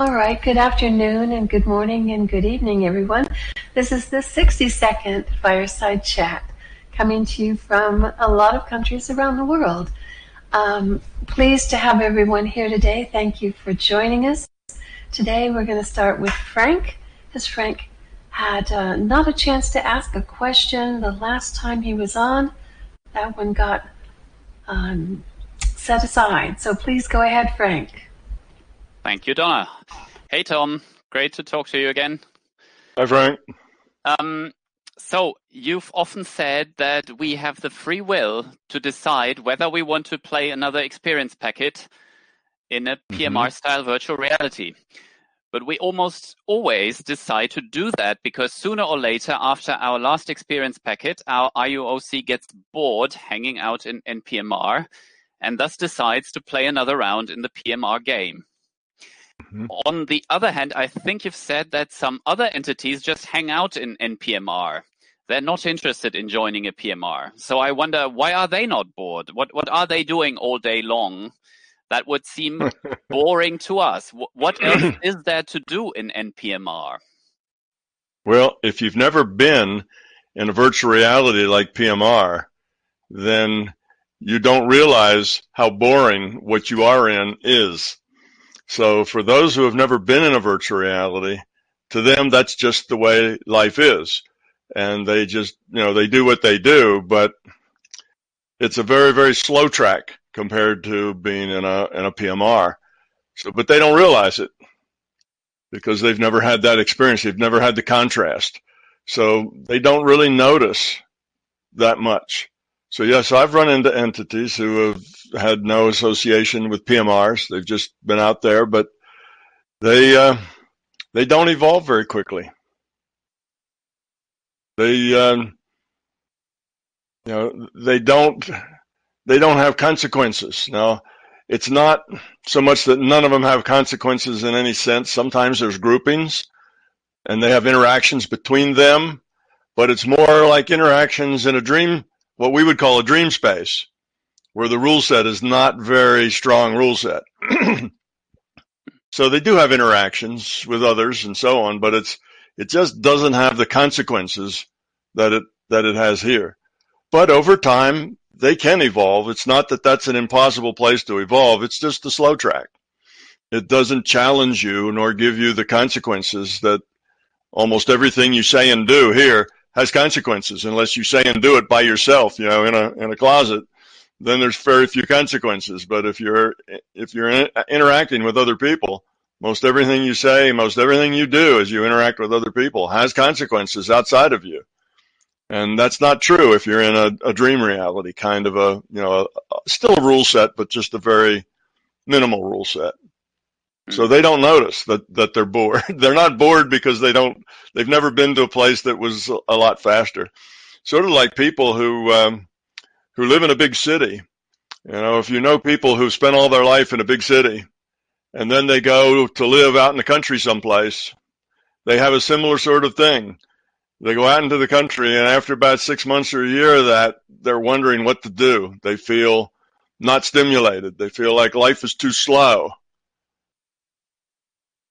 All right, good afternoon and good morning and good evening, everyone. This is the 60 second fireside chat coming to you from a lot of countries around the world. Um, pleased to have everyone here today. Thank you for joining us. Today we're going to start with Frank, because Frank had uh, not a chance to ask a question the last time he was on. That one got um, set aside. So please go ahead, Frank. Thank you, Donna. Hey, Tom. Great to talk to you again. Hi, Frank. Um, so you've often said that we have the free will to decide whether we want to play another experience packet in a PMR mm-hmm. style virtual reality. But we almost always decide to do that because sooner or later, after our last experience packet, our IUOC gets bored hanging out in in PMR and thus decides to play another round in the PMR game. Mm-hmm. On the other hand, I think you've said that some other entities just hang out in NPMR. They're not interested in joining a PMR. So I wonder why are they not bored? What what are they doing all day long? That would seem boring to us. What else is there to do in NPMR? Well, if you've never been in a virtual reality like PMR, then you don't realize how boring what you are in is. So for those who have never been in a virtual reality, to them, that's just the way life is. And they just, you know, they do what they do, but it's a very, very slow track compared to being in a, in a PMR. So, but they don't realize it because they've never had that experience. They've never had the contrast. So they don't really notice that much. So yes, I've run into entities who have had no association with PMRs. They've just been out there, but they uh, they don't evolve very quickly. They um, you know they don't they don't have consequences. Now, it's not so much that none of them have consequences in any sense. Sometimes there's groupings, and they have interactions between them, but it's more like interactions in a dream what we would call a dream space, where the rule set is not very strong rule set. so they do have interactions with others and so on, but it's it just doesn't have the consequences that it that it has here. But over time, they can evolve. It's not that that's an impossible place to evolve. It's just a slow track. It doesn't challenge you nor give you the consequences that almost everything you say and do here has consequences unless you say and do it by yourself, you know, in a in a closet. Then there's very few consequences. But if you're if you're in, interacting with other people, most everything you say, most everything you do as you interact with other people has consequences outside of you. And that's not true if you're in a, a dream reality, kind of a, you know, a, a, still a rule set, but just a very minimal rule set. So they don't notice that, that they're bored. they're not bored because they don't, they've never been to a place that was a lot faster. Sort of like people who, um, who live in a big city. You know, if you know people who spent all their life in a big city and then they go to live out in the country someplace, they have a similar sort of thing. They go out into the country and after about six months or a year of that, they're wondering what to do. They feel not stimulated. They feel like life is too slow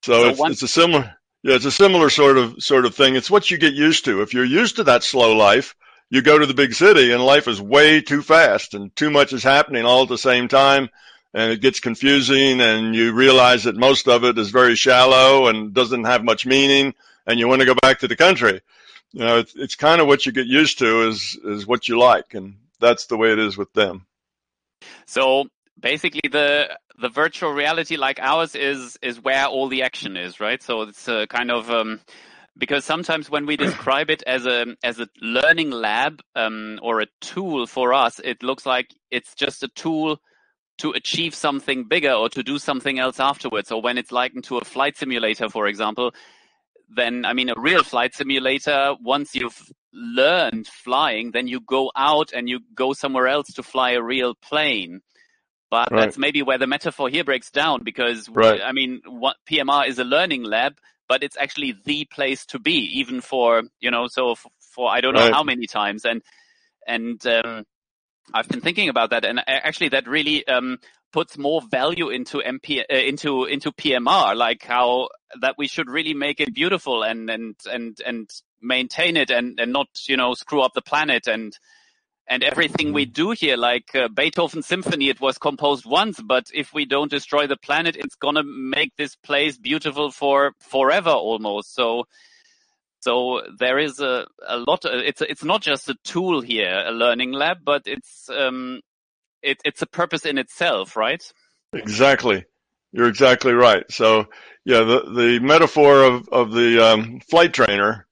so, so it's, one- it's a similar, yeah, it's a similar sort of sort of thing. It's what you get used to. If you're used to that slow life, you go to the big city and life is way too fast and too much is happening all at the same time and it gets confusing and you realize that most of it is very shallow and doesn't have much meaning and you want to go back to the country. You know, it's, it's kind of what you get used to is, is what you like. And that's the way it is with them. So basically the the virtual reality like ours is is where all the action is, right? So it's a kind of um, because sometimes when we describe it as a as a learning lab um, or a tool for us, it looks like it's just a tool to achieve something bigger or to do something else afterwards. Or when it's likened to a flight simulator, for example, then I mean a real flight simulator. Once you've learned flying, then you go out and you go somewhere else to fly a real plane. But right. that's maybe where the metaphor here breaks down because, right. I mean, what, PMR is a learning lab, but it's actually the place to be, even for, you know, so for, for I don't know right. how many times. And, and, um, I've been thinking about that, and actually, that really um, puts more value into MP uh, into into PMR, like how that we should really make it beautiful and and and and maintain it and and not you know screw up the planet and and everything we do here, like uh, Beethoven's symphony, it was composed once, but if we don't destroy the planet, it's gonna make this place beautiful for forever almost. So, so there is a, a lot. Uh, it's it's not just a tool here, a learning lab, but it's um, it, it's a purpose in itself, right? Exactly. You're exactly right. So, yeah, the the metaphor of of the um, flight trainer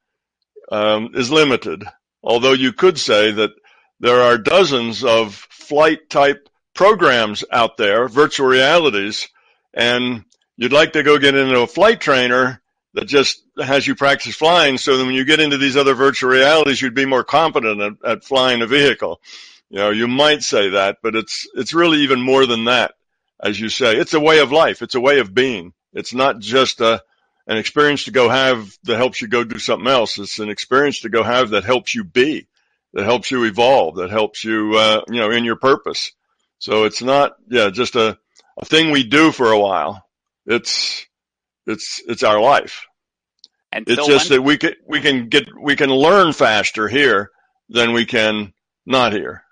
um, is limited. Although you could say that there are dozens of flight type programs out there, virtual realities, and you'd like to go get into a flight trainer that just has you practice flying so that when you get into these other virtual realities, you'd be more competent at, at flying a vehicle. You know, you might say that, but it's, it's really even more than that. As you say, it's a way of life. It's a way of being. It's not just a, an experience to go have that helps you go do something else. It's an experience to go have that helps you be that helps you evolve, that helps you, uh, you know, in your purpose. So it's not, yeah, just a, a thing we do for a while. It's, it's, it's our life. And it's so just when, that we can, we can get, we can learn faster here than we can not here.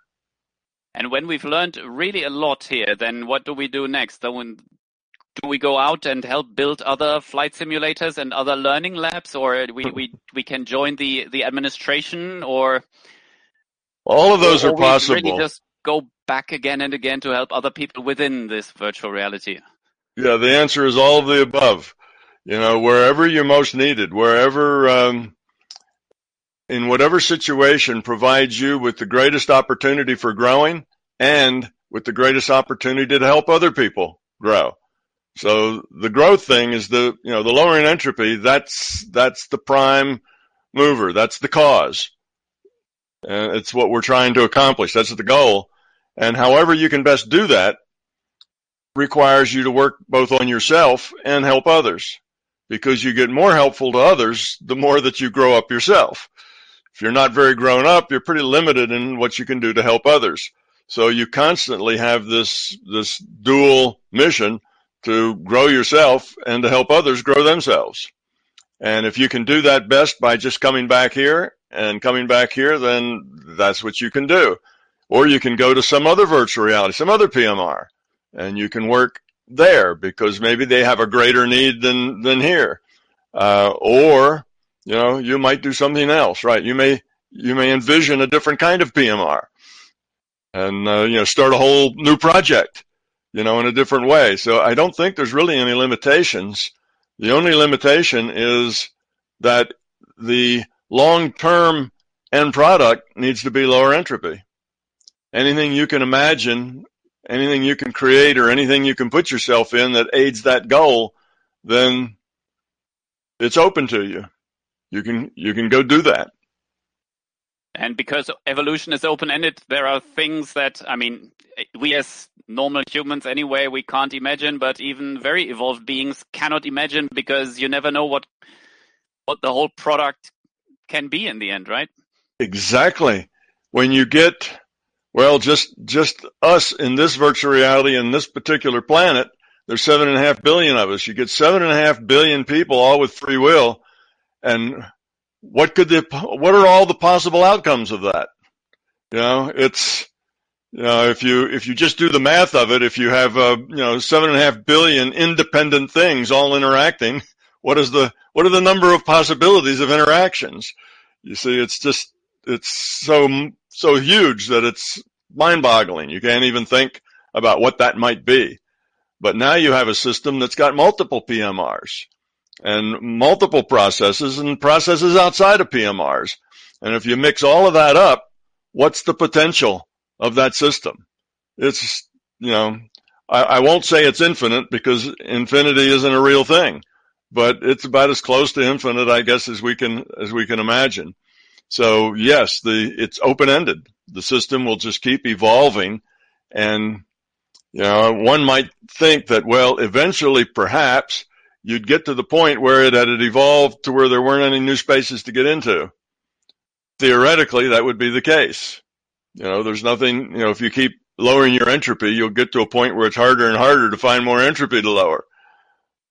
And when we've learned really a lot here, then what do we do next? Do we go out and help build other flight simulators and other learning labs, or we we we can join the the administration, or all of those or, are possible. Really just go back again and again to help other people within this virtual reality. Yeah, the answer is all of the above. You know, wherever you're most needed, wherever, um, in whatever situation provides you with the greatest opportunity for growing and with the greatest opportunity to help other people grow. So the growth thing is the, you know, the lowering entropy, that's, that's the prime mover. That's the cause. And it's what we're trying to accomplish. That's the goal. And however you can best do that requires you to work both on yourself and help others because you get more helpful to others the more that you grow up yourself. If you're not very grown up, you're pretty limited in what you can do to help others. So you constantly have this, this dual mission to grow yourself and to help others grow themselves. And if you can do that best by just coming back here and coming back here, then that's what you can do. Or you can go to some other virtual reality, some other PMR, and you can work there because maybe they have a greater need than, than here. Uh, or, you know, you might do something else, right? You may, you may envision a different kind of PMR and, uh, you know, start a whole new project, you know, in a different way. So I don't think there's really any limitations. The only limitation is that the long-term end product needs to be lower entropy. Anything you can imagine, anything you can create or anything you can put yourself in that aids that goal, then it's open to you. You can, you can go do that. And because evolution is open-ended, there are things that, I mean, we as normal humans anyway, we can't imagine, but even very evolved beings cannot imagine because you never know what, what the whole product can be in the end, right? Exactly. When you get, well, just, just us in this virtual reality in this particular planet, there's seven and a half billion of us. You get seven and a half billion people all with free will. And what could the, what are all the possible outcomes of that? You know, it's, you know, if you, if you just do the math of it, if you have, uh, you know, seven and a half billion independent things all interacting, what is the, what are the number of possibilities of interactions? You see, it's just, it's so, so huge that it's mind boggling. You can't even think about what that might be. But now you have a system that's got multiple PMRs and multiple processes and processes outside of PMRs. And if you mix all of that up, what's the potential of that system? It's, you know, I, I won't say it's infinite because infinity isn't a real thing, but it's about as close to infinite, I guess, as we can, as we can imagine. So yes, the, it's open ended. The system will just keep evolving and, you know, one might think that, well, eventually perhaps you'd get to the point where it had evolved to where there weren't any new spaces to get into. Theoretically, that would be the case. You know, there's nothing, you know, if you keep lowering your entropy, you'll get to a point where it's harder and harder to find more entropy to lower.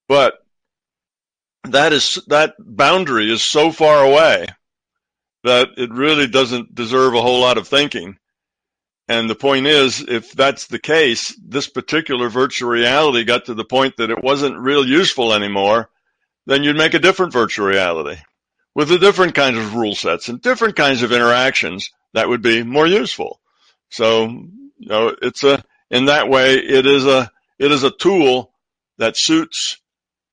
But that is that boundary is so far away that it really doesn't deserve a whole lot of thinking. And the point is, if that's the case, this particular virtual reality got to the point that it wasn't real useful anymore, then you'd make a different virtual reality with a different kinds of rule sets and different kinds of interactions that would be more useful. So, you know, it's a, in that way, it is a, it is a tool that suits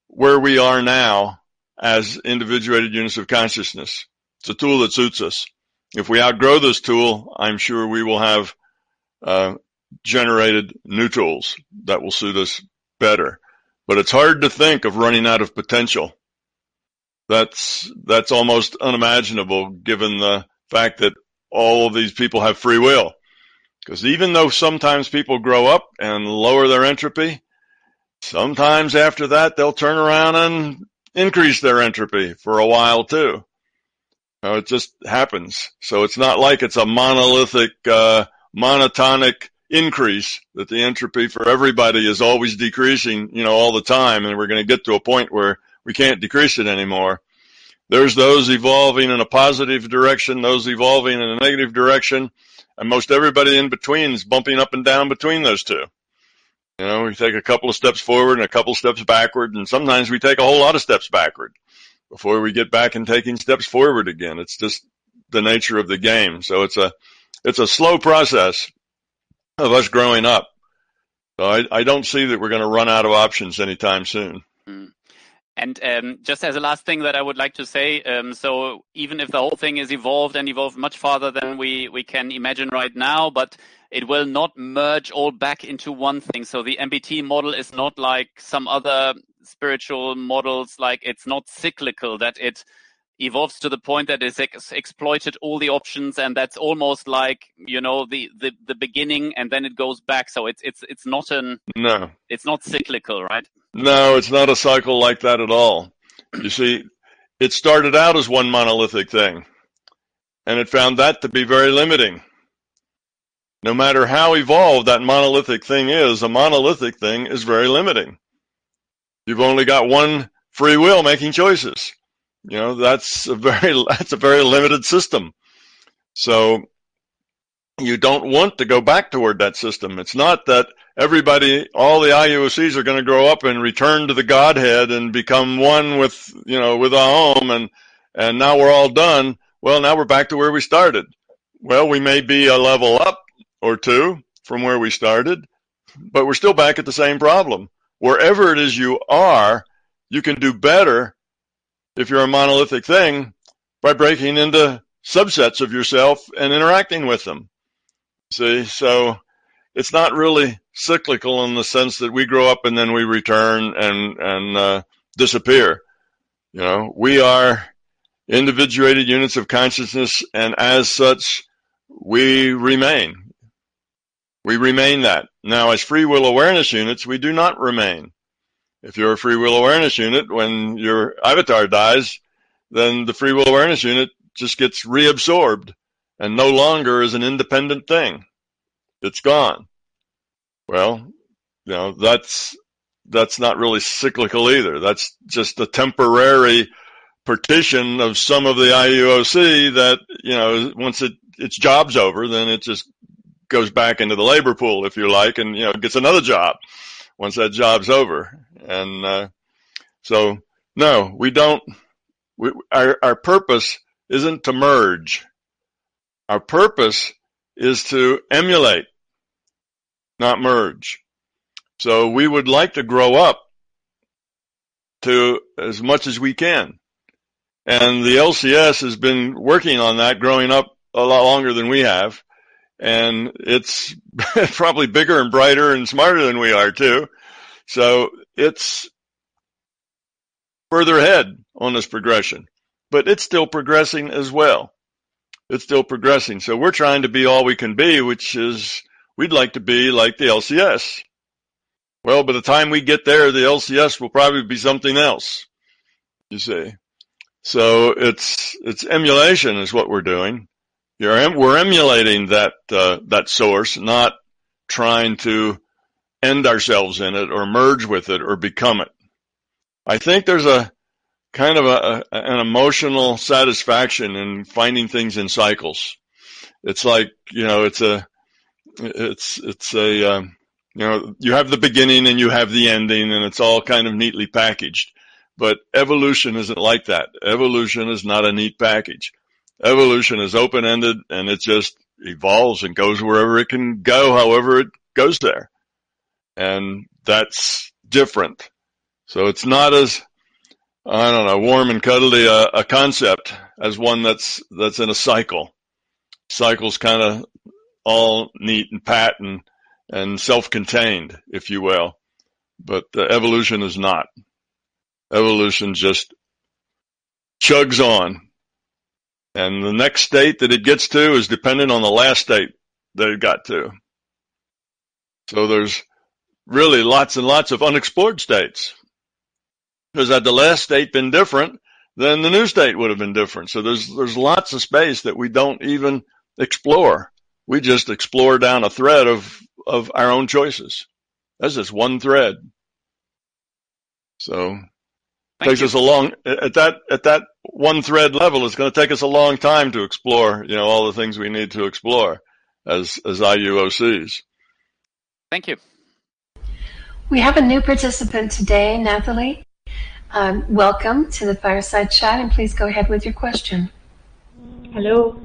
where we are now as individuated units of consciousness. It's a tool that suits us. If we outgrow this tool, I'm sure we will have uh, generated new tools that will suit us better. But it's hard to think of running out of potential. That's that's almost unimaginable given the fact that all of these people have free will. Because even though sometimes people grow up and lower their entropy, sometimes after that they'll turn around and increase their entropy for a while too. It just happens. So it's not like it's a monolithic, uh, monotonic increase that the entropy for everybody is always decreasing, you know, all the time. And we're going to get to a point where we can't decrease it anymore. There's those evolving in a positive direction, those evolving in a negative direction, and most everybody in between is bumping up and down between those two. You know, we take a couple of steps forward and a couple of steps backward, and sometimes we take a whole lot of steps backward before we get back and taking steps forward again. It's just the nature of the game. So it's a, it's a slow process of us growing up. So I, I don't see that we're going to run out of options anytime soon. Mm. And um, just as a last thing that I would like to say, um, so even if the whole thing is evolved and evolved much farther than we, we can imagine right now, but it will not merge all back into one thing. So the MBT model is not like some other spiritual models, like it's not cyclical, that it evolves to the point that it's ex- exploited all the options and that's almost like you know the, the the beginning and then it goes back. So it's it's it's not an no. it's not cyclical right no, it's not a cycle like that at all. You see, it started out as one monolithic thing, and it found that to be very limiting. No matter how evolved that monolithic thing is, a monolithic thing is very limiting. You've only got one free will making choices. You know, that's a very, that's a very limited system. So you don't want to go back toward that system. It's not that everybody, all the IUOCs are going to grow up and return to the Godhead and become one with, you know, with Aum and, and now we're all done. Well, now we're back to where we started. Well, we may be a level up or two from where we started, but we're still back at the same problem. Wherever it is you are, you can do better if you're a monolithic thing by breaking into subsets of yourself and interacting with them. See, so it's not really cyclical in the sense that we grow up and then we return and and uh, disappear. You know, we are individuated units of consciousness, and as such, we remain. We remain that. Now, as free will awareness units, we do not remain. If you're a free will awareness unit, when your avatar dies, then the free will awareness unit just gets reabsorbed and no longer is an independent thing. It's gone. Well, you know, that's, that's not really cyclical either. That's just a temporary partition of some of the IUOC that, you know, once it, its job's over, then it just goes back into the labor pool, if you like, and, you know, gets another job once that job's over. And, uh, so no, we don't, we, our, our purpose isn't to merge. Our purpose is to emulate, not merge. So we would like to grow up to as much as we can. And the LCS has been working on that growing up a lot longer than we have. And it's probably bigger and brighter and smarter than we are too. So it's further ahead on this progression, but it's still progressing as well it's still progressing. So we're trying to be all we can be, which is we'd like to be like the LCS. Well, by the time we get there, the LCS will probably be something else. You see. So it's, it's emulation is what we're doing. You're, we're emulating that, uh, that source, not trying to end ourselves in it or merge with it or become it. I think there's a kind of a, an emotional satisfaction in finding things in cycles. It's like, you know, it's a, it's, it's a, um, you know, you have the beginning and you have the ending and it's all kind of neatly packaged. But evolution isn't like that. Evolution is not a neat package. Evolution is open ended and it just evolves and goes wherever it can go, however it goes there. And that's different. So it's not as, I don't know, warm and cuddly a, a concept as one that's, that's in a cycle. Cycle's kind of all neat and pat and, and self-contained, if you will. But the evolution is not. Evolution just chugs on. And the next state that it gets to is dependent on the last state that it got to. So there's really lots and lots of unexplored states. Because had the last state been different, then the new state would have been different. So there's there's lots of space that we don't even explore. We just explore down a thread of of our own choices. That's just one thread. So Thank takes you. us a long at that at that one thread level. It's going to take us a long time to explore, you know, all the things we need to explore as as IUOCs. Thank you. We have a new participant today, Nathalie. Um, welcome to the Fireside Chat, and please go ahead with your question. Hello.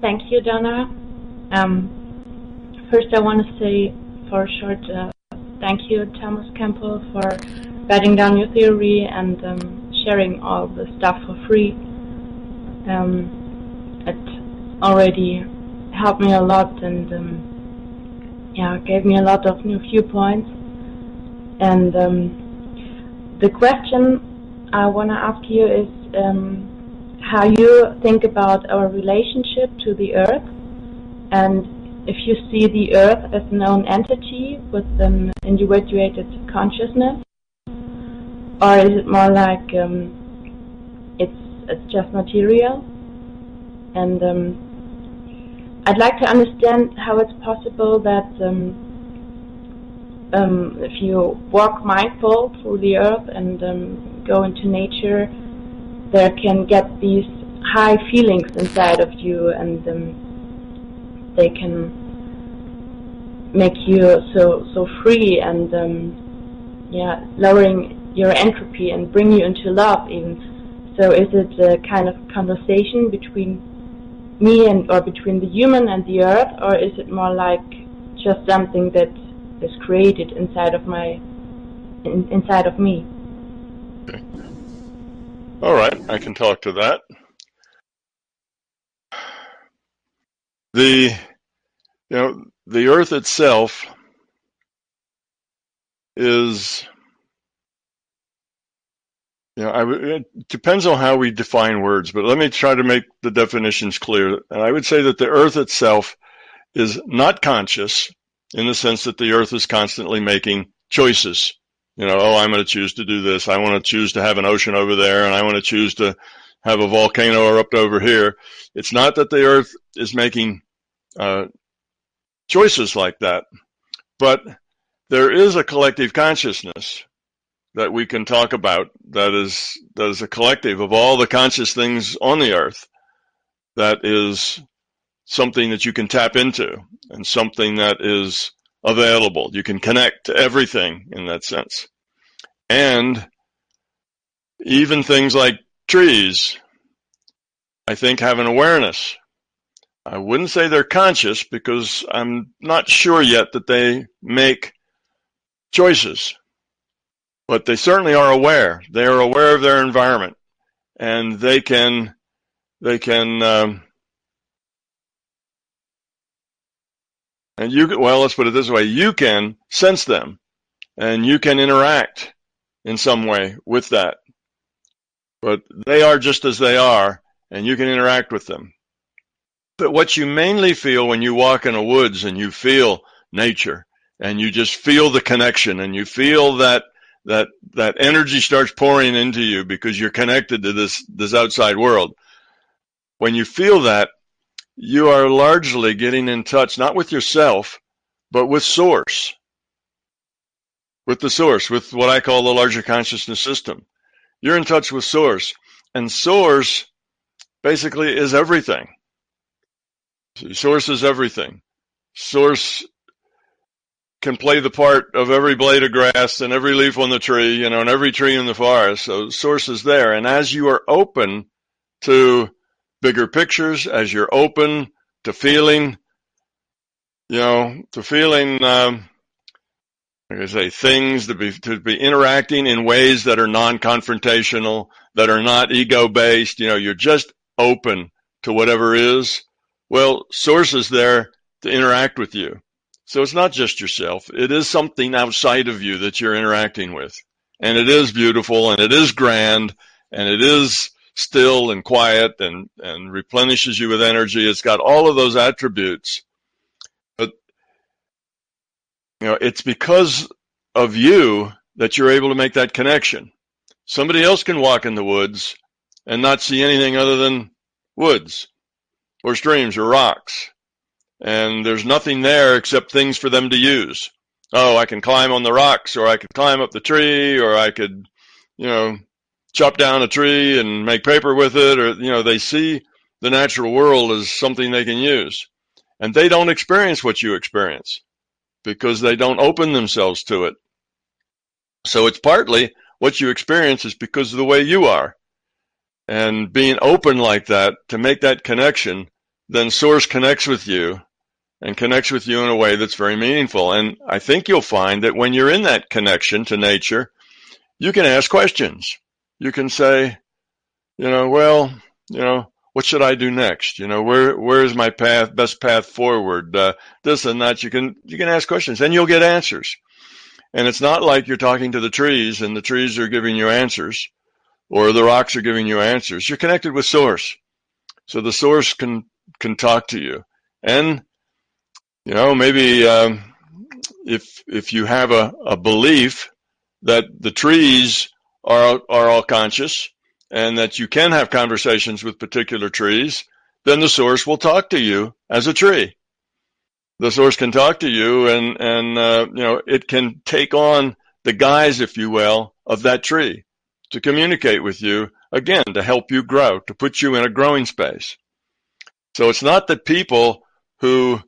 Thank you, Donna. Um, first, I want to say for short uh, thank you, Thomas Campbell, for writing down your theory and um, sharing all the stuff for free. Um, it already helped me a lot and um, yeah, gave me a lot of new viewpoints. And um, the question I want to ask you is um, how you think about our relationship to the Earth, and if you see the Earth as a known entity with an individuated consciousness, or is it more like um, it's it's just material? And um, I'd like to understand how it's possible that um, if you walk mindful through the earth and um, go into nature, there can get these high feelings inside of you, and um, they can make you so so free and um, yeah, lowering your entropy and bring you into love. Even so, is it a kind of conversation between me and or between the human and the earth, or is it more like just something that is created inside of my in, inside of me. Okay. All right, I can talk to that. The you know the earth itself is you know, I, it depends on how we define words, but let me try to make the definitions clear. And I would say that the earth itself is not conscious, in the sense that the earth is constantly making choices. You know, oh, I'm going to choose to do this. I want to choose to have an ocean over there and I want to choose to have a volcano erupt over here. It's not that the earth is making uh, choices like that, but there is a collective consciousness that we can talk about that is that is a collective of all the conscious things on the earth that is something that you can tap into and something that is available. You can connect to everything in that sense. And even things like trees, I think have an awareness. I wouldn't say they're conscious because I'm not sure yet that they make choices, but they certainly are aware. They are aware of their environment and they can, they can, um, And you, can, well, let's put it this way. You can sense them and you can interact in some way with that. But they are just as they are and you can interact with them. But what you mainly feel when you walk in the woods and you feel nature and you just feel the connection and you feel that that that energy starts pouring into you because you're connected to this this outside world. When you feel that, you are largely getting in touch, not with yourself, but with source, with the source, with what I call the larger consciousness system. You're in touch with source, and source basically is everything. Source is everything. Source can play the part of every blade of grass and every leaf on the tree, you know, and every tree in the forest. So source is there. And as you are open to bigger pictures, as you're open to feeling, you know, to feeling, um, like I say, things to be to be interacting in ways that are non-confrontational, that are not ego-based. You know, you're just open to whatever is. Well, source is there to interact with you. So it's not just yourself. It is something outside of you that you're interacting with. And it is beautiful and it is grand and it is still and quiet and, and replenishes you with energy. It's got all of those attributes. But, you know, it's because of you that you're able to make that connection. Somebody else can walk in the woods and not see anything other than woods or streams or rocks. And there's nothing there except things for them to use. Oh, I can climb on the rocks or I could climb up the tree or I could, you know, chop down a tree and make paper with it, or you know, they see the natural world as something they can use. And they don't experience what you experience because they don't open themselves to it. So it's partly what you experience is because of the way you are. And being open like that to make that connection, then Source connects with you and connects with you in a way that's very meaningful. And I think you'll find that when you're in that connection to nature, you can ask questions you can say, you know, well, you know, what should I do next? You know, where where is my path, best path forward? Uh, this and that. You can you can ask questions, and you'll get answers. And it's not like you're talking to the trees, and the trees are giving you answers, or the rocks are giving you answers. You're connected with source, so the source can can talk to you. And you know, maybe um, if if you have a, a belief that the trees are, are all conscious and that you can have conversations with particular trees, then the source will talk to you as a tree. The source can talk to you and, and, uh, you know, it can take on the guise, if you will, of that tree to communicate with you again, to help you grow, to put you in a growing space. So it's not that people who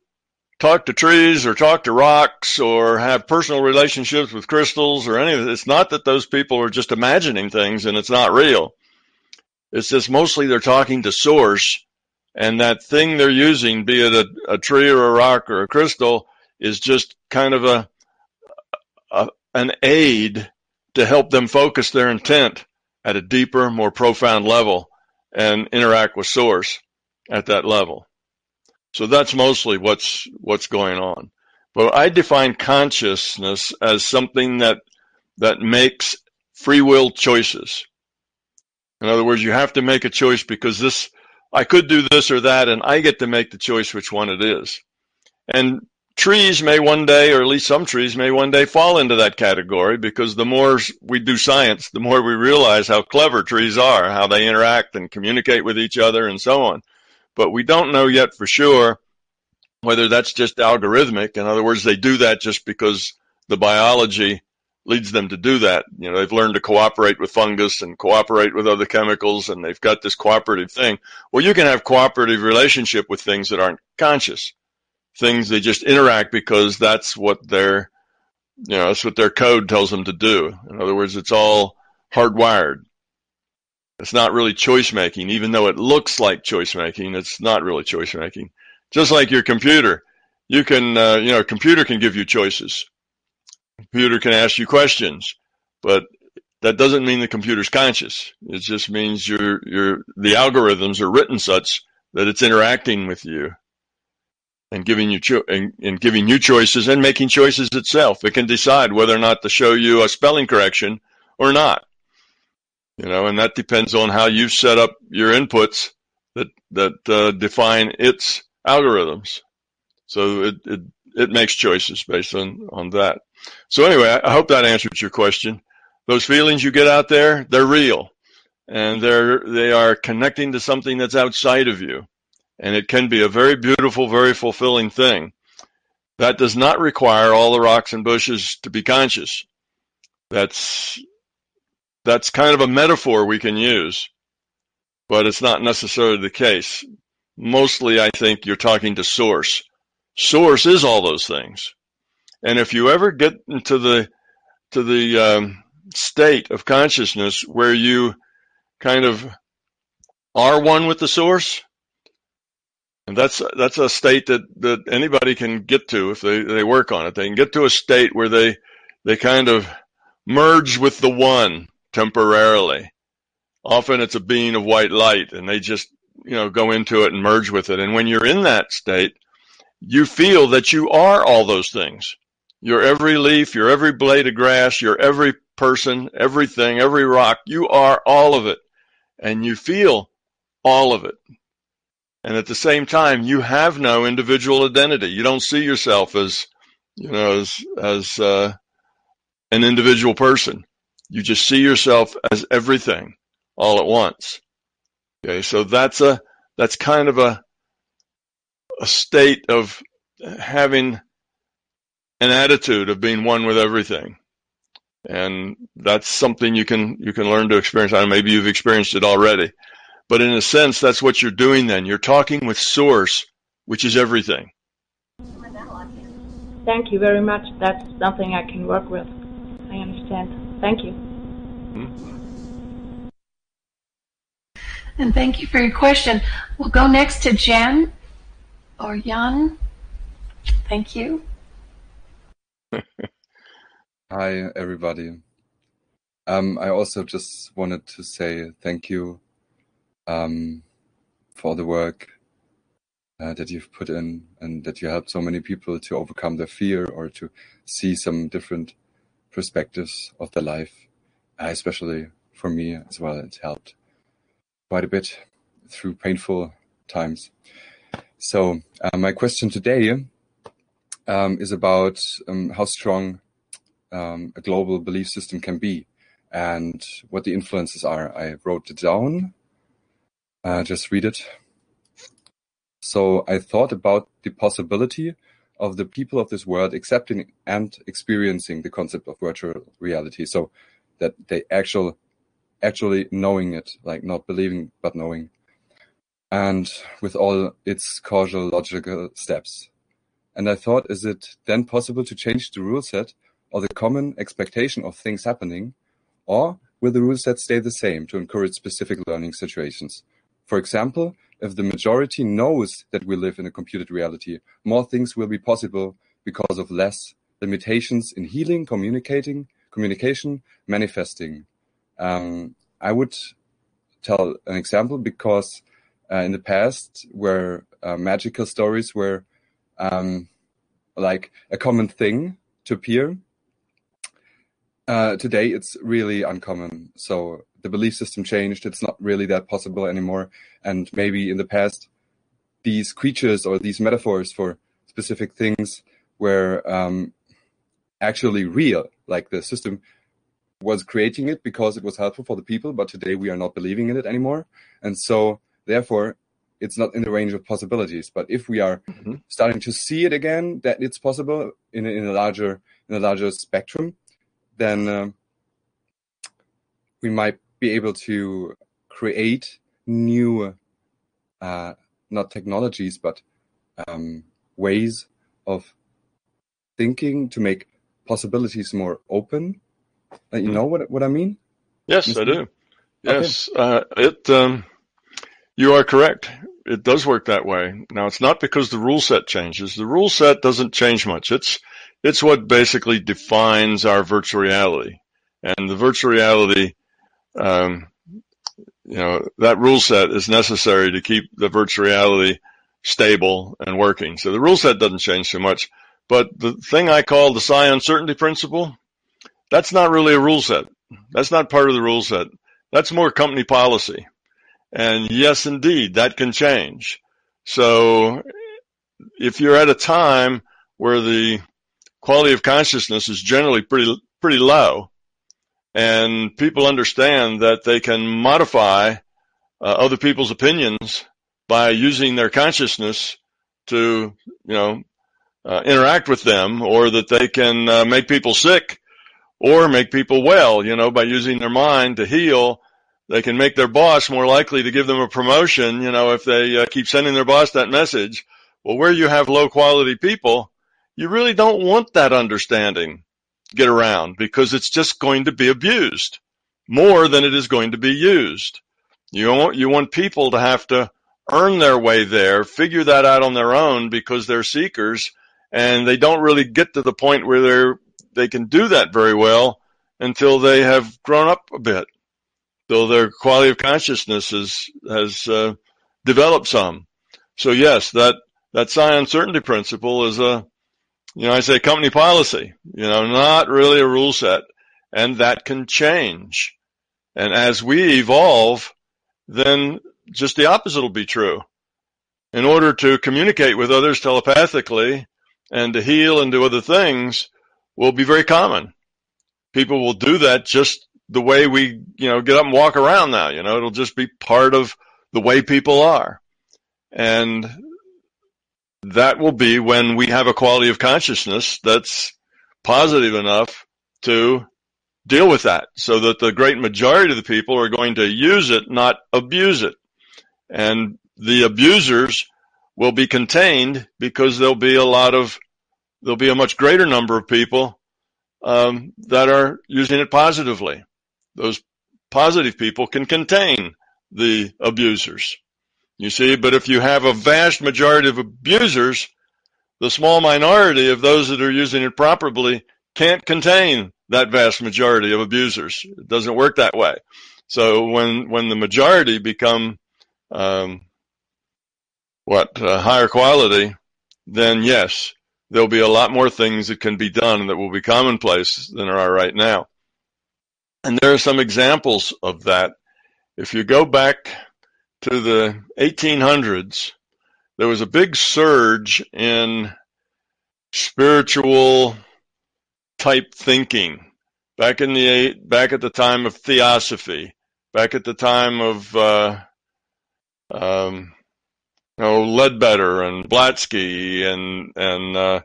talk to trees or talk to rocks or have personal relationships with crystals or any of it. It's not that those people are just imagining things and it's not real. It's just mostly they're talking to source and that thing they're using, be it a, a tree or a rock or a crystal, is just kind of a, a an aid to help them focus their intent at a deeper, more profound level and interact with source at that level. So that's mostly what's what's going on. But I define consciousness as something that that makes free will choices. In other words, you have to make a choice because this I could do this or that and I get to make the choice which one it is. And trees may one day, or at least some trees may one day fall into that category because the more we do science, the more we realize how clever trees are, how they interact and communicate with each other and so on but we don't know yet for sure whether that's just algorithmic. In other words, they do that just because the biology leads them to do that. You know, they've learned to cooperate with fungus and cooperate with other chemicals and they've got this cooperative thing. Well, you can have cooperative relationship with things that aren't conscious. Things they just interact because that's what their, you know, that's what their code tells them to do. In other words, it's all hardwired. It's not really choice making, even though it looks like choice making. It's not really choice making. Just like your computer, you can, uh, you know, computer can give you choices. Computer can ask you questions, but that doesn't mean the computer's conscious. It just means your your the algorithms are written such that it's interacting with you and giving you cho- and, and giving you choices and making choices itself. It can decide whether or not to show you a spelling correction or not you know, and that depends on how you've set up your inputs that that uh, define its algorithms. So it, it it makes choices based on on that. So anyway, I hope that answers your question. Those feelings you get out there, they're real, and they're they are connecting to something that's outside of you, and it can be a very beautiful, very fulfilling thing. That does not require all the rocks and bushes to be conscious. That's that's kind of a metaphor we can use, but it's not necessarily the case. Mostly, I think you're talking to source. Source is all those things, and if you ever get into the to the um, state of consciousness where you kind of are one with the source, and that's that's a state that, that anybody can get to if they, they work on it. They can get to a state where they they kind of merge with the one temporarily. Often it's a being of white light and they just, you know, go into it and merge with it. And when you're in that state, you feel that you are all those things. You're every leaf, you're every blade of grass, you're every person, everything, every rock. You are all of it. And you feel all of it. And at the same time, you have no individual identity. You don't see yourself as, you know, as, as, uh, an individual person. You just see yourself as everything all at once. Okay, so that's a that's kind of a a state of having an attitude of being one with everything. And that's something you can you can learn to experience. I know maybe you've experienced it already. But in a sense that's what you're doing then. You're talking with source, which is everything. Thank you very much. That's something I can work with. I understand. Thank you. And thank you for your question. We'll go next to Jen or Jan. Thank you. Hi, everybody. Um, I also just wanted to say thank you um, for the work uh, that you've put in and that you helped so many people to overcome their fear or to see some different perspectives of their life, uh, especially for me as well. It helped quite a bit through painful times. So uh, my question today um, is about um, how strong um, a global belief system can be and what the influences are. I wrote it down. Uh, just read it. So I thought about the possibility of the people of this world accepting and experiencing the concept of virtual reality. So that they actual, actually knowing it, like not believing, but knowing. And with all its causal logical steps. And I thought, is it then possible to change the rule set or the common expectation of things happening? Or will the rule set stay the same to encourage specific learning situations? For example, if the majority knows that we live in a computed reality, more things will be possible because of less limitations in healing, communicating, communication, manifesting. Um, I would tell an example because uh, in the past, where uh, magical stories were um, like a common thing to appear, uh, today it's really uncommon. So the belief system changed. It's not really that possible anymore. And maybe in the past, these creatures or these metaphors for specific things were um, actually real. Like the system was creating it because it was helpful for the people, but today we are not believing in it anymore. And so, therefore, it's not in the range of possibilities. But if we are mm-hmm. starting to see it again, that it's possible in a, in a larger in a larger spectrum, then uh, we might be able to create new, uh, not technologies, but um, ways of thinking to make possibilities more open. Uh, you hmm. know what what I mean? Yes, Mr. I do. Yes, okay. uh, it. Um, you are correct. It does work that way. Now, it's not because the rule set changes. The rule set doesn't change much. It's it's what basically defines our virtual reality, and the virtual reality um, you know, that rule set is necessary to keep the virtual reality stable and working. So the rule set doesn't change too much. But the thing I call the psi uncertainty principle, that's not really a rule set. That's not part of the rule set. That's more company policy. And yes, indeed, that can change. So if you're at a time where the quality of consciousness is generally pretty, pretty low, and people understand that they can modify uh, other people's opinions by using their consciousness to, you know, uh, interact with them or that they can uh, make people sick or make people well, you know, by using their mind to heal. They can make their boss more likely to give them a promotion, you know, if they uh, keep sending their boss that message. Well, where you have low quality people, you really don't want that understanding get around because it's just going to be abused more than it is going to be used. You want, you want people to have to earn their way there, figure that out on their own because they're seekers and they don't really get to the point where they're they can do that very well until they have grown up a bit, till their quality of consciousness has has uh, developed some. So yes, that that psi uncertainty principle is a you know I say company policy, you know, not really a rule set, and that can change. And as we evolve, then just the opposite will be true. In order to communicate with others telepathically, and to heal and do other things will be very common. People will do that just the way we, you know, get up and walk around now. You know, it'll just be part of the way people are. And that will be when we have a quality of consciousness that's positive enough to deal with that so that the great majority of the people are going to use it, not abuse it. And the abusers will be contained because there'll be a lot of there'll be a much greater number of people um, that are using it positively. Those positive people can contain the abusers. You see, but if you have a vast majority of abusers, the small minority of those that are using it properly can't contain that vast majority of abusers. It doesn't work that way. So when when the majority become um, what uh, higher quality, then yes, there'll be a lot more things that can be done that will be commonplace than there are right now. And there are some examples of that. If you go back to the 1800s, there was a big surge in spiritual type thinking. Back in the back at the time of theosophy, back at the time of uh, um, you know, Leadbeater and Blavatsky and and uh,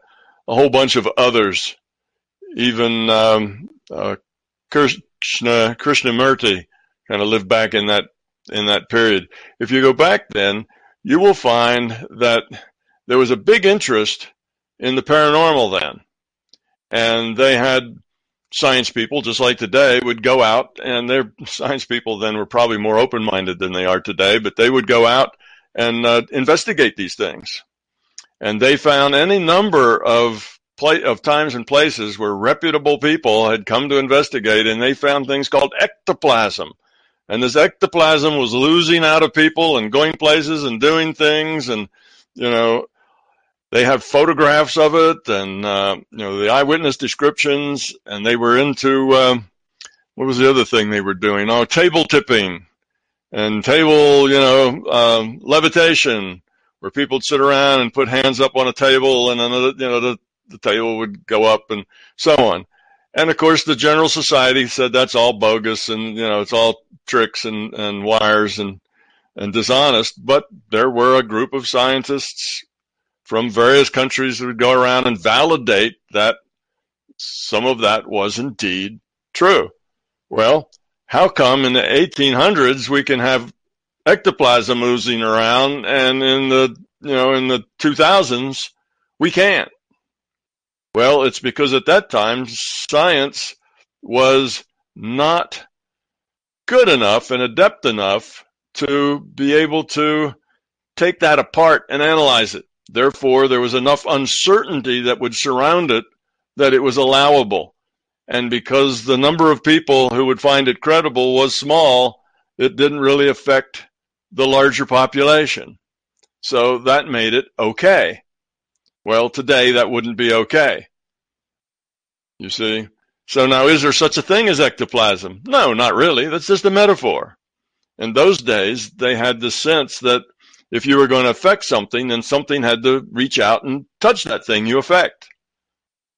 a whole bunch of others, even um, uh, Krishna Krishnamurti kind of lived back in that in that period. If you go back then, you will find that there was a big interest in the paranormal then, and they had science people, just like today, would go out, and their science people then were probably more open minded than they are today, but they would go out and uh, investigate these things. And they found any number of of times and places where reputable people had come to investigate, and they found things called ectoplasm. And this ectoplasm was losing out of people and going places and doing things, and you know, they have photographs of it, and uh, you know, the eyewitness descriptions, and they were into uh, what was the other thing they were doing? Oh, table tipping and table, you know, um, levitation, where people would sit around and put hands up on a table, and another, you know, the, the table would go up, and so on. And of course, the General Society said that's all bogus, and you know, it's all tricks and and wires and and dishonest. But there were a group of scientists from various countries that would go around and validate that some of that was indeed true. Well, how come in the 1800s we can have ectoplasm oozing around and in the you know in the 2000s we can't well it's because at that time science was not good enough and adept enough to be able to take that apart and analyze it therefore there was enough uncertainty that would surround it that it was allowable and because the number of people who would find it credible was small, it didn't really affect the larger population. So that made it okay. Well, today that wouldn't be okay. You see? So now is there such a thing as ectoplasm? No, not really. That's just a metaphor. In those days, they had the sense that if you were going to affect something, then something had to reach out and touch that thing you affect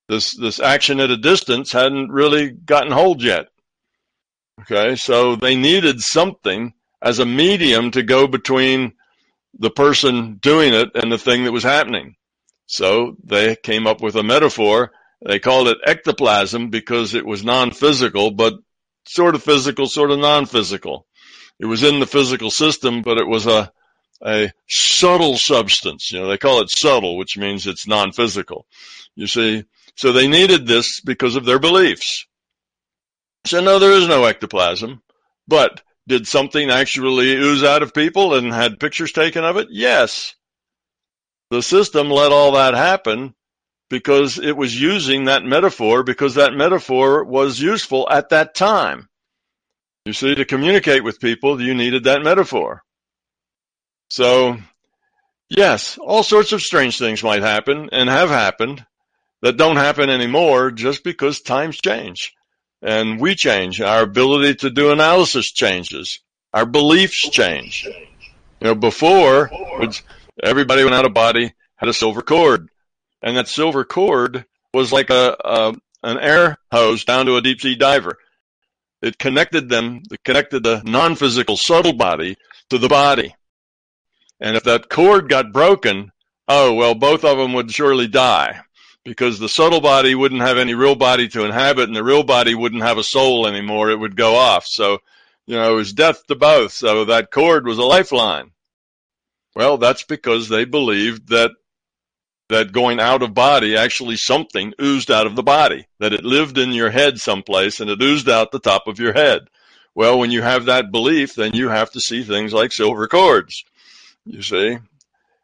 this this action at a distance hadn't really gotten hold yet. Okay, so they needed something as a medium to go between the person doing it and the thing that was happening. So they came up with a metaphor. They called it ectoplasm because it was non-physical, but sort of physical, sort of non-physical. It was in the physical system, but it was a, a subtle substance. You know, they call it subtle, which means it's non-physical. You see, so they needed this because of their beliefs. So no, there is no ectoplasm, but did something actually ooze out of people and had pictures taken of it? Yes. The system let all that happen because it was using that metaphor because that metaphor was useful at that time. You see, to communicate with people, you needed that metaphor. So, yes, all sorts of strange things might happen and have happened that don't happen anymore just because times change and we change. Our ability to do analysis changes. Our beliefs change. You know, before, everybody went out of body had a silver cord and that silver cord was like a, a an air hose down to a deep sea diver. It connected them, it connected the non-physical subtle body to the body. And if that cord got broken, oh, well, both of them would surely die because the subtle body wouldn't have any real body to inhabit and the real body wouldn't have a soul anymore. It would go off. So, you know, it was death to both. So that cord was a lifeline. Well, that's because they believed that that going out of body, actually something oozed out of the body, that it lived in your head someplace and it oozed out the top of your head. Well, when you have that belief, then you have to see things like silver cords, you see.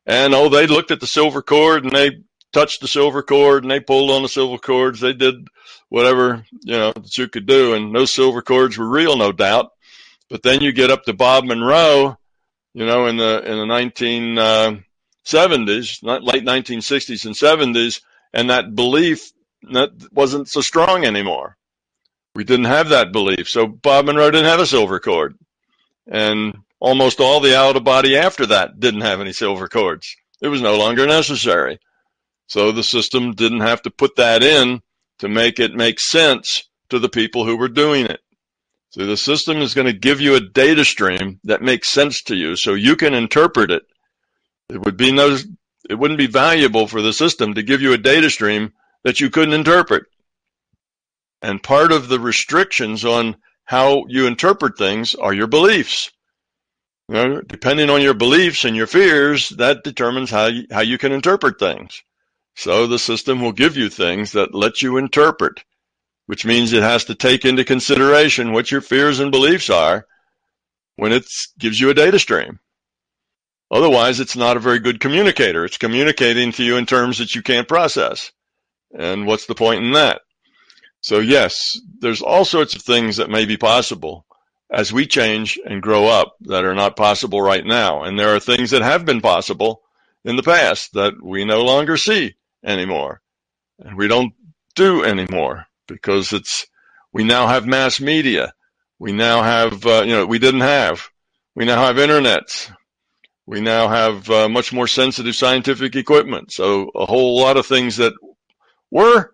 And oh, they looked at the silver cord and they touched the silver cord and they pulled on the silver cords. They did whatever, you know, that you could do. And those silver cords were real, no doubt. But then you get up to Bob Monroe, you know, in the, in the 19, uh, 70s, late 1960s and 70s, and that belief that wasn't so strong anymore. We didn't have that belief. So Bob Monroe didn't have a silver cord. And almost all the out of body after that didn't have any silver cords. It was no longer necessary. So the system didn't have to put that in to make it make sense to the people who were doing it. So the system is going to give you a data stream that makes sense to you so you can interpret it it would be no, it wouldn't be valuable for the system to give you a data stream that you couldn't interpret. And part of the restrictions on how you interpret things are your beliefs. You know, depending on your beliefs and your fears, that determines how you, how you can interpret things. So the system will give you things that let you interpret, which means it has to take into consideration what your fears and beliefs are when it gives you a data stream. Otherwise, it's not a very good communicator. It's communicating to you in terms that you can't process. And what's the point in that? So yes, there's all sorts of things that may be possible as we change and grow up that are not possible right now. And there are things that have been possible in the past that we no longer see anymore. And we don't do anymore because it's, we now have mass media. We now have, uh, you know, we didn't have. We now have internets. We now have uh, much more sensitive scientific equipment. So a whole lot of things that were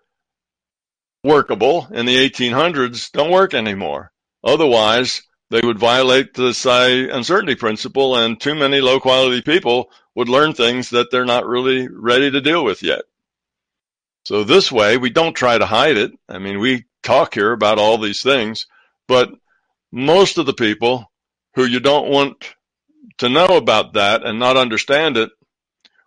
workable in the 1800s don't work anymore. Otherwise, they would violate the psi uncertainty principle and too many low quality people would learn things that they're not really ready to deal with yet. So this way, we don't try to hide it. I mean, we talk here about all these things, but most of the people who you don't want to know about that and not understand it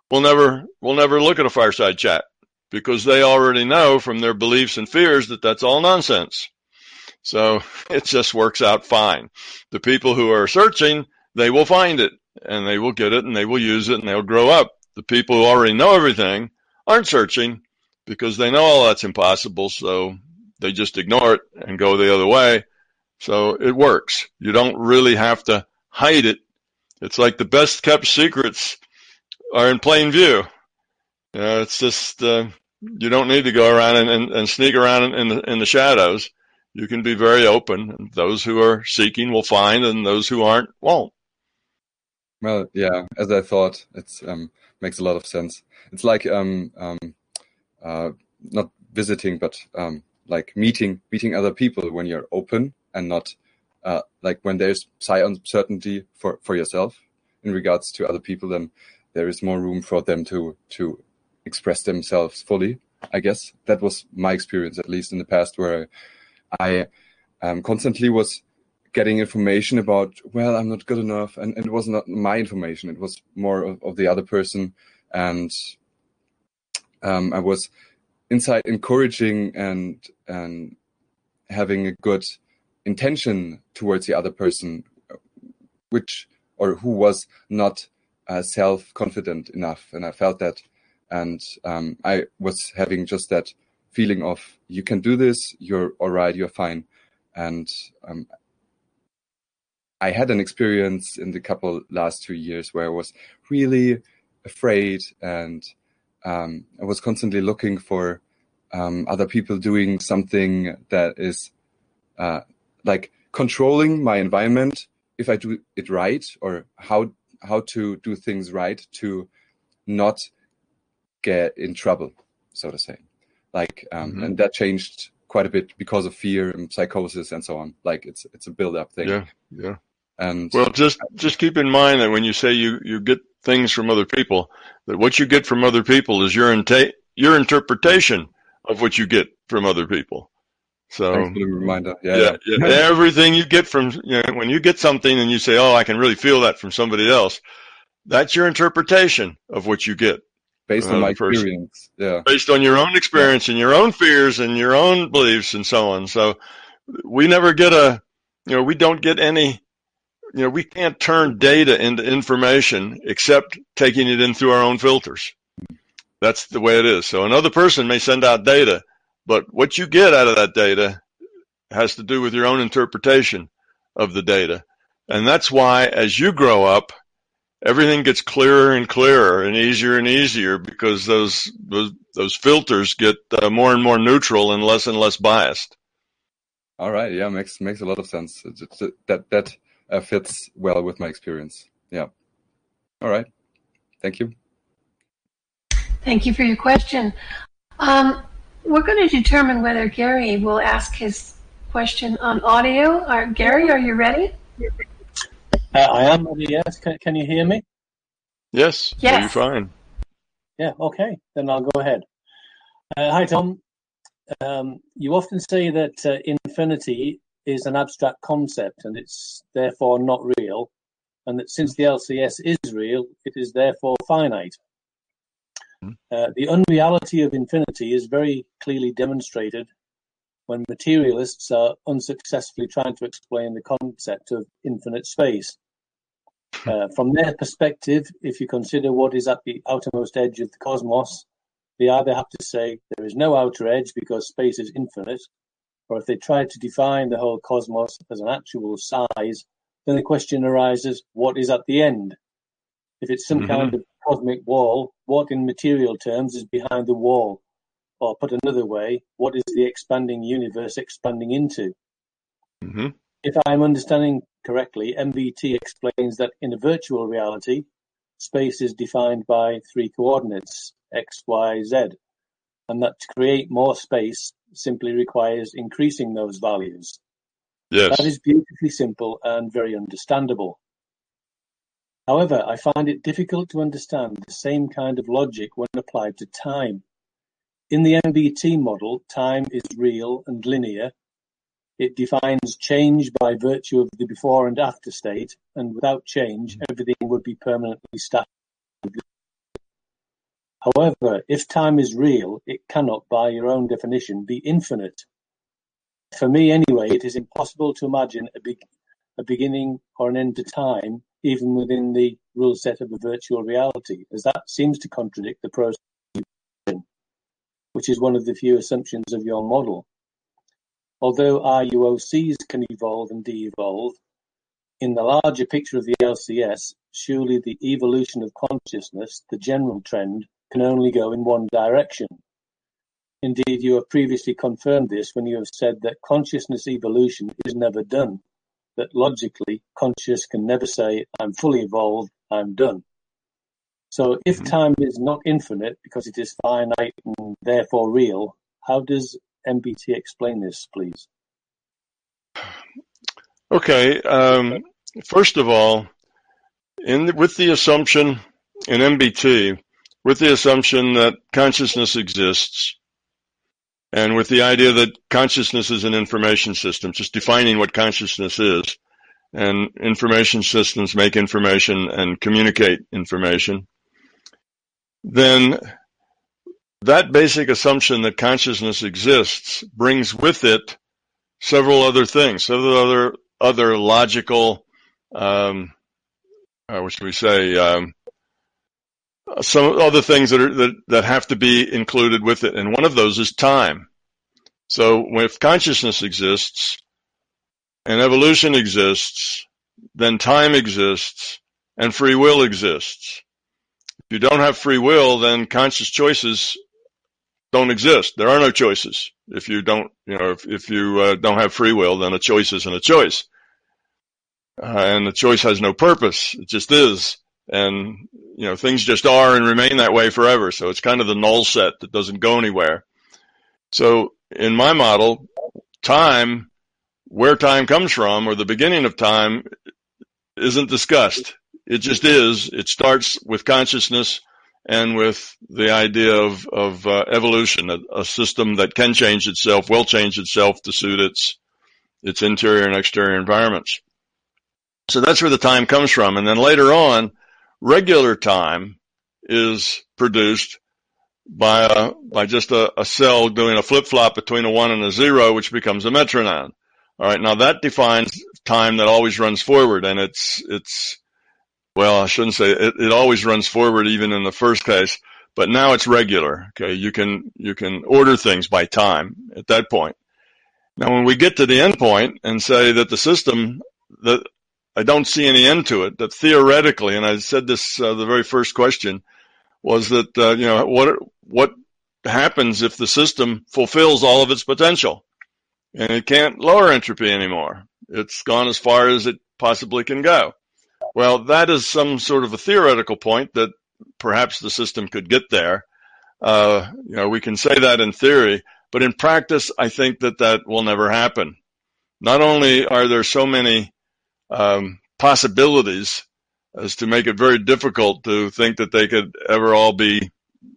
will never will never look at a fireside chat because they already know from their beliefs and fears that that's all nonsense. So it just works out fine. The people who are searching, they will find it and they will get it and they will use it and they'll grow up. The people who already know everything aren't searching because they know all that's impossible. So they just ignore it and go the other way. So it works. You don't really have to hide it it's like the best kept secrets are in plain view. You know, it's just uh, you don't need to go around and, and, and sneak around in the, in the shadows. You can be very open. And those who are seeking will find, and those who aren't won't. Well, yeah, as I thought, it um, makes a lot of sense. It's like um, um, uh, not visiting, but um, like meeting meeting other people when you're open and not uh, like when there's uncertainty for, for yourself in regards to other people, then there is more room for them to to express themselves fully. I guess that was my experience, at least in the past, where I um, constantly was getting information about, well, I'm not good enough, and, and, it was not my information; it was more of, of the other person, and um, I was inside encouraging and and having a good intention towards the other person, which or who was not uh, self confident enough, and I felt that, and um, I was having just that feeling of you can do this, you're all right, you're fine, and um, I had an experience in the couple last two years where I was really afraid and um, I was constantly looking for um, other people doing something that is uh, like controlling my environment if I do it right or how how to do things right to not get in trouble, so to say. Like, um, mm-hmm. and that changed quite a bit because of fear and psychosis and so on. Like, it's it's a build up thing. Yeah, yeah. And well, just just keep in mind that when you say you you get things from other people, that what you get from other people is your inta- your interpretation of what you get from other people. So reminder. Yeah, yeah, yeah. everything you get from you know, when you get something and you say, "Oh, I can really feel that from somebody else," that's your interpretation of what you get based on uh, my experience. Yeah, based on your own experience and your own fears and your own beliefs and so on. So we never get a, you know, we don't get any. You know, we can't turn data into information except taking it in through our own filters. That's the way it is. So another person may send out data but what you get out of that data has to do with your own interpretation of the data. And that's why as you grow up, everything gets clearer and clearer and easier and easier because those those, those filters get uh, more and more neutral and less and less biased. All right, yeah, makes makes a lot of sense. that that uh, fits well with my experience. Yeah. All right. Thank you. Thank you for your question. Um, we're going to determine whether Gary will ask his question on audio. Are, Gary, are you ready? Uh, I am ready, yes. Can, can, you hear me? Yes. Yes. You're fine. Yeah, okay. Then I'll go ahead. Uh, hi, Tom. Um, you often say that uh, infinity is an abstract concept and it's therefore not real, and that since the LCS is real, it is therefore finite. Uh, the unreality of infinity is very clearly demonstrated when materialists are unsuccessfully trying to explain the concept of infinite space. Uh, from their perspective, if you consider what is at the outermost edge of the cosmos, they either have to say there is no outer edge because space is infinite, or if they try to define the whole cosmos as an actual size, then the question arises what is at the end? If it's some mm-hmm. kind of cosmic wall, what in material terms is behind the wall? Or put another way, what is the expanding universe expanding into? Mm-hmm. If I'm understanding correctly, MBT explains that in a virtual reality, space is defined by three coordinates, x, y, z, and that to create more space simply requires increasing those values. Yes. That is beautifully simple and very understandable. However, I find it difficult to understand the same kind of logic when applied to time. In the MBT model, time is real and linear. It defines change by virtue of the before and after state, and without change, everything would be permanently static. However, if time is real, it cannot, by your own definition, be infinite. For me, anyway, it is impossible to imagine a, be- a beginning or an end to time even within the rule set of a virtual reality, as that seems to contradict the process, which is one of the few assumptions of your model. Although RUOCs can evolve and de-evolve, in the larger picture of the LCS, surely the evolution of consciousness, the general trend, can only go in one direction. Indeed, you have previously confirmed this when you have said that consciousness evolution is never done that logically conscious can never say, I'm fully evolved, I'm done. So if mm-hmm. time is not infinite because it is finite and therefore real, how does MBT explain this, please? Okay. Um, first of all, in the, with the assumption in MBT with the assumption that consciousness exists and with the idea that consciousness is an information system, just defining what consciousness is. And information systems make information and communicate information. Then that basic assumption that consciousness exists brings with it several other things, several other other logical, um, uh, what should we say, um, some other things that are that, that have to be included with it, and one of those is time. So if consciousness exists and evolution exists, then time exists and free will exists. If you don't have free will, then conscious choices don't exist. There are no choices. If you don't, you know, if, if you uh, don't have free will, then a choice isn't a choice. Uh, and the choice has no purpose. It just is and you know things just are and remain that way forever. So it's kind of the null set that doesn't go anywhere. So in my model, time, where time comes from, or the beginning of time, isn't discussed. It just is. It starts with consciousness and with the idea of of uh, evolution, a, a system that can change itself, will change itself to suit its its interior and exterior environments. So that's where the time comes from. And then later on, regular time is produced by a, by just a, a cell doing a flip flop between a one and a zero, which becomes a metronome. All right. Now that defines time that always runs forward and it's, it's, well, I shouldn't say it, it always runs forward even in the first case, but now it's regular. Okay. You can, you can order things by time at that point. Now, when we get to the end point and say that the system, that I don't see any end to it. That theoretically, and I said this uh, the very first question was that uh, you know what what happens if the system fulfills all of its potential and it can't lower entropy anymore. It's gone as far as it possibly can go. Well, that is some sort of a theoretical point that perhaps the system could get there. Uh, you know, we can say that in theory, but in practice, I think that that will never happen. Not only are there so many um, possibilities as to make it very difficult to think that they could ever all be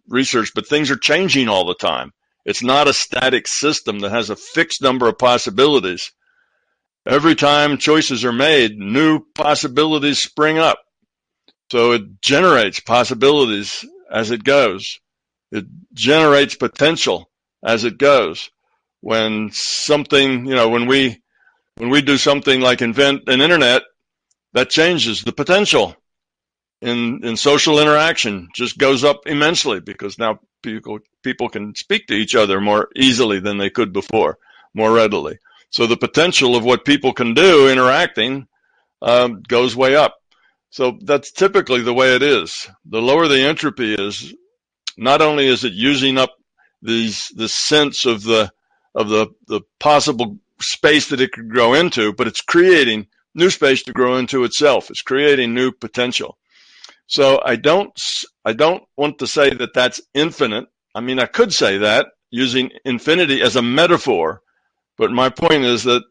researched. But things are changing all the time. It's not a static system that has a fixed number of possibilities. Every time choices are made, new possibilities spring up. So it generates possibilities as it goes. It generates potential as it goes. When something, you know, when we when we do something like invent an internet, that changes the potential in in social interaction just goes up immensely because now people people can speak to each other more easily than they could before, more readily. So the potential of what people can do interacting um, goes way up. So that's typically the way it is. The lower the entropy is, not only is it using up these the sense of the of the the possible space that it could grow into, but it's creating new space to grow into itself. It's creating new potential. So I don't, I don't want to say that that's infinite. I mean, I could say that using infinity as a metaphor, but my point is that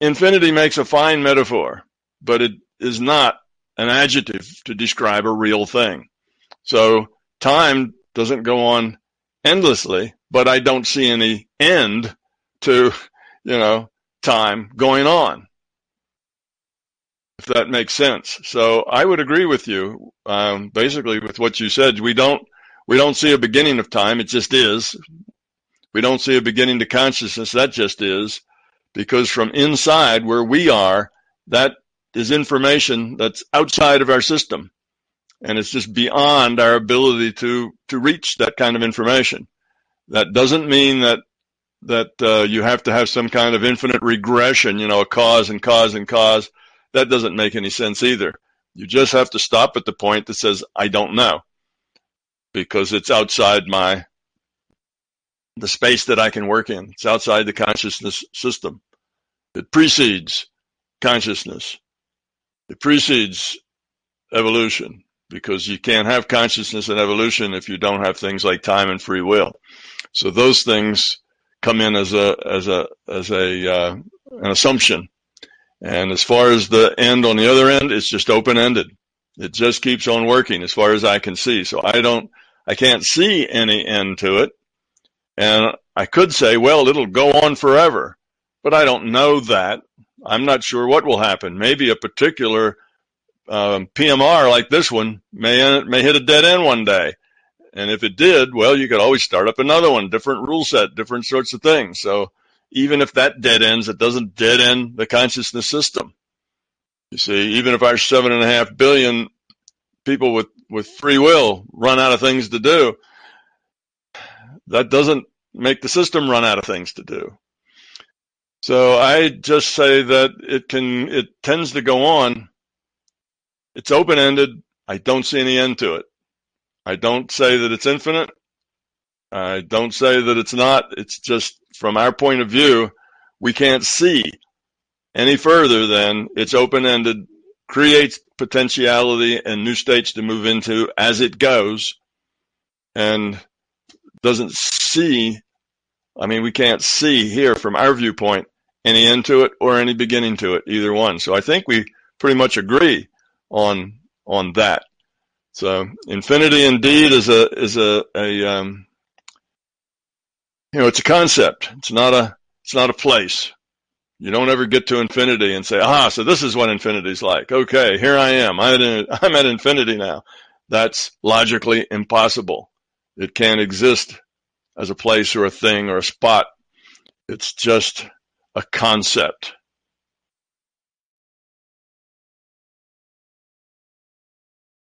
infinity makes a fine metaphor, but it is not an adjective to describe a real thing. So time doesn't go on endlessly, but I don't see any end to, you know, time going on. If that makes sense. So I would agree with you, um, basically with what you said. We don't, we don't see a beginning of time. It just is. We don't see a beginning to consciousness. That just is because from inside where we are, that is information that's outside of our system. And it's just beyond our ability to, to reach that kind of information. That doesn't mean that that uh, you have to have some kind of infinite regression, you know, a cause and cause and cause. That doesn't make any sense either. You just have to stop at the point that says, I don't know, because it's outside my, the space that I can work in. It's outside the consciousness system. It precedes consciousness. It precedes evolution because you can't have consciousness and evolution if you don't have things like time and free will. So those things come in as a as a as a uh, an assumption. And as far as the end on the other end, it's just open ended. It just keeps on working as far as I can see. So I don't, I can't see any end to it. And I could say, well, it'll go on forever, but I don't know that. I'm not sure what will happen. Maybe a particular um, PMR like this one may may hit a dead end one day, and if it did, well, you could always start up another one, different rule set, different sorts of things. So even if that dead ends, it doesn't dead end the consciousness system. You see, even if our seven and a half billion people with, with free will run out of things to do, that doesn't make the system run out of things to do. So I just say that it can, it tends to go on. It's open ended. I don't see any end to it. I don't say that it's infinite. I don't say that it's not. It's just from our point of view, we can't see any further than it's open ended, creates potentiality and new states to move into as it goes, and doesn't see. I mean, we can't see here from our viewpoint any end to it or any beginning to it, either one. So I think we pretty much agree on on that. So infinity indeed is a is a, a um, you know it's a concept. It's not a it's not a place. You don't ever get to infinity and say, ah, so this is what infinity's like. Okay, here I am. I'm at, I'm at infinity now. That's logically impossible. It can't exist as a place or a thing or a spot. It's just a concept.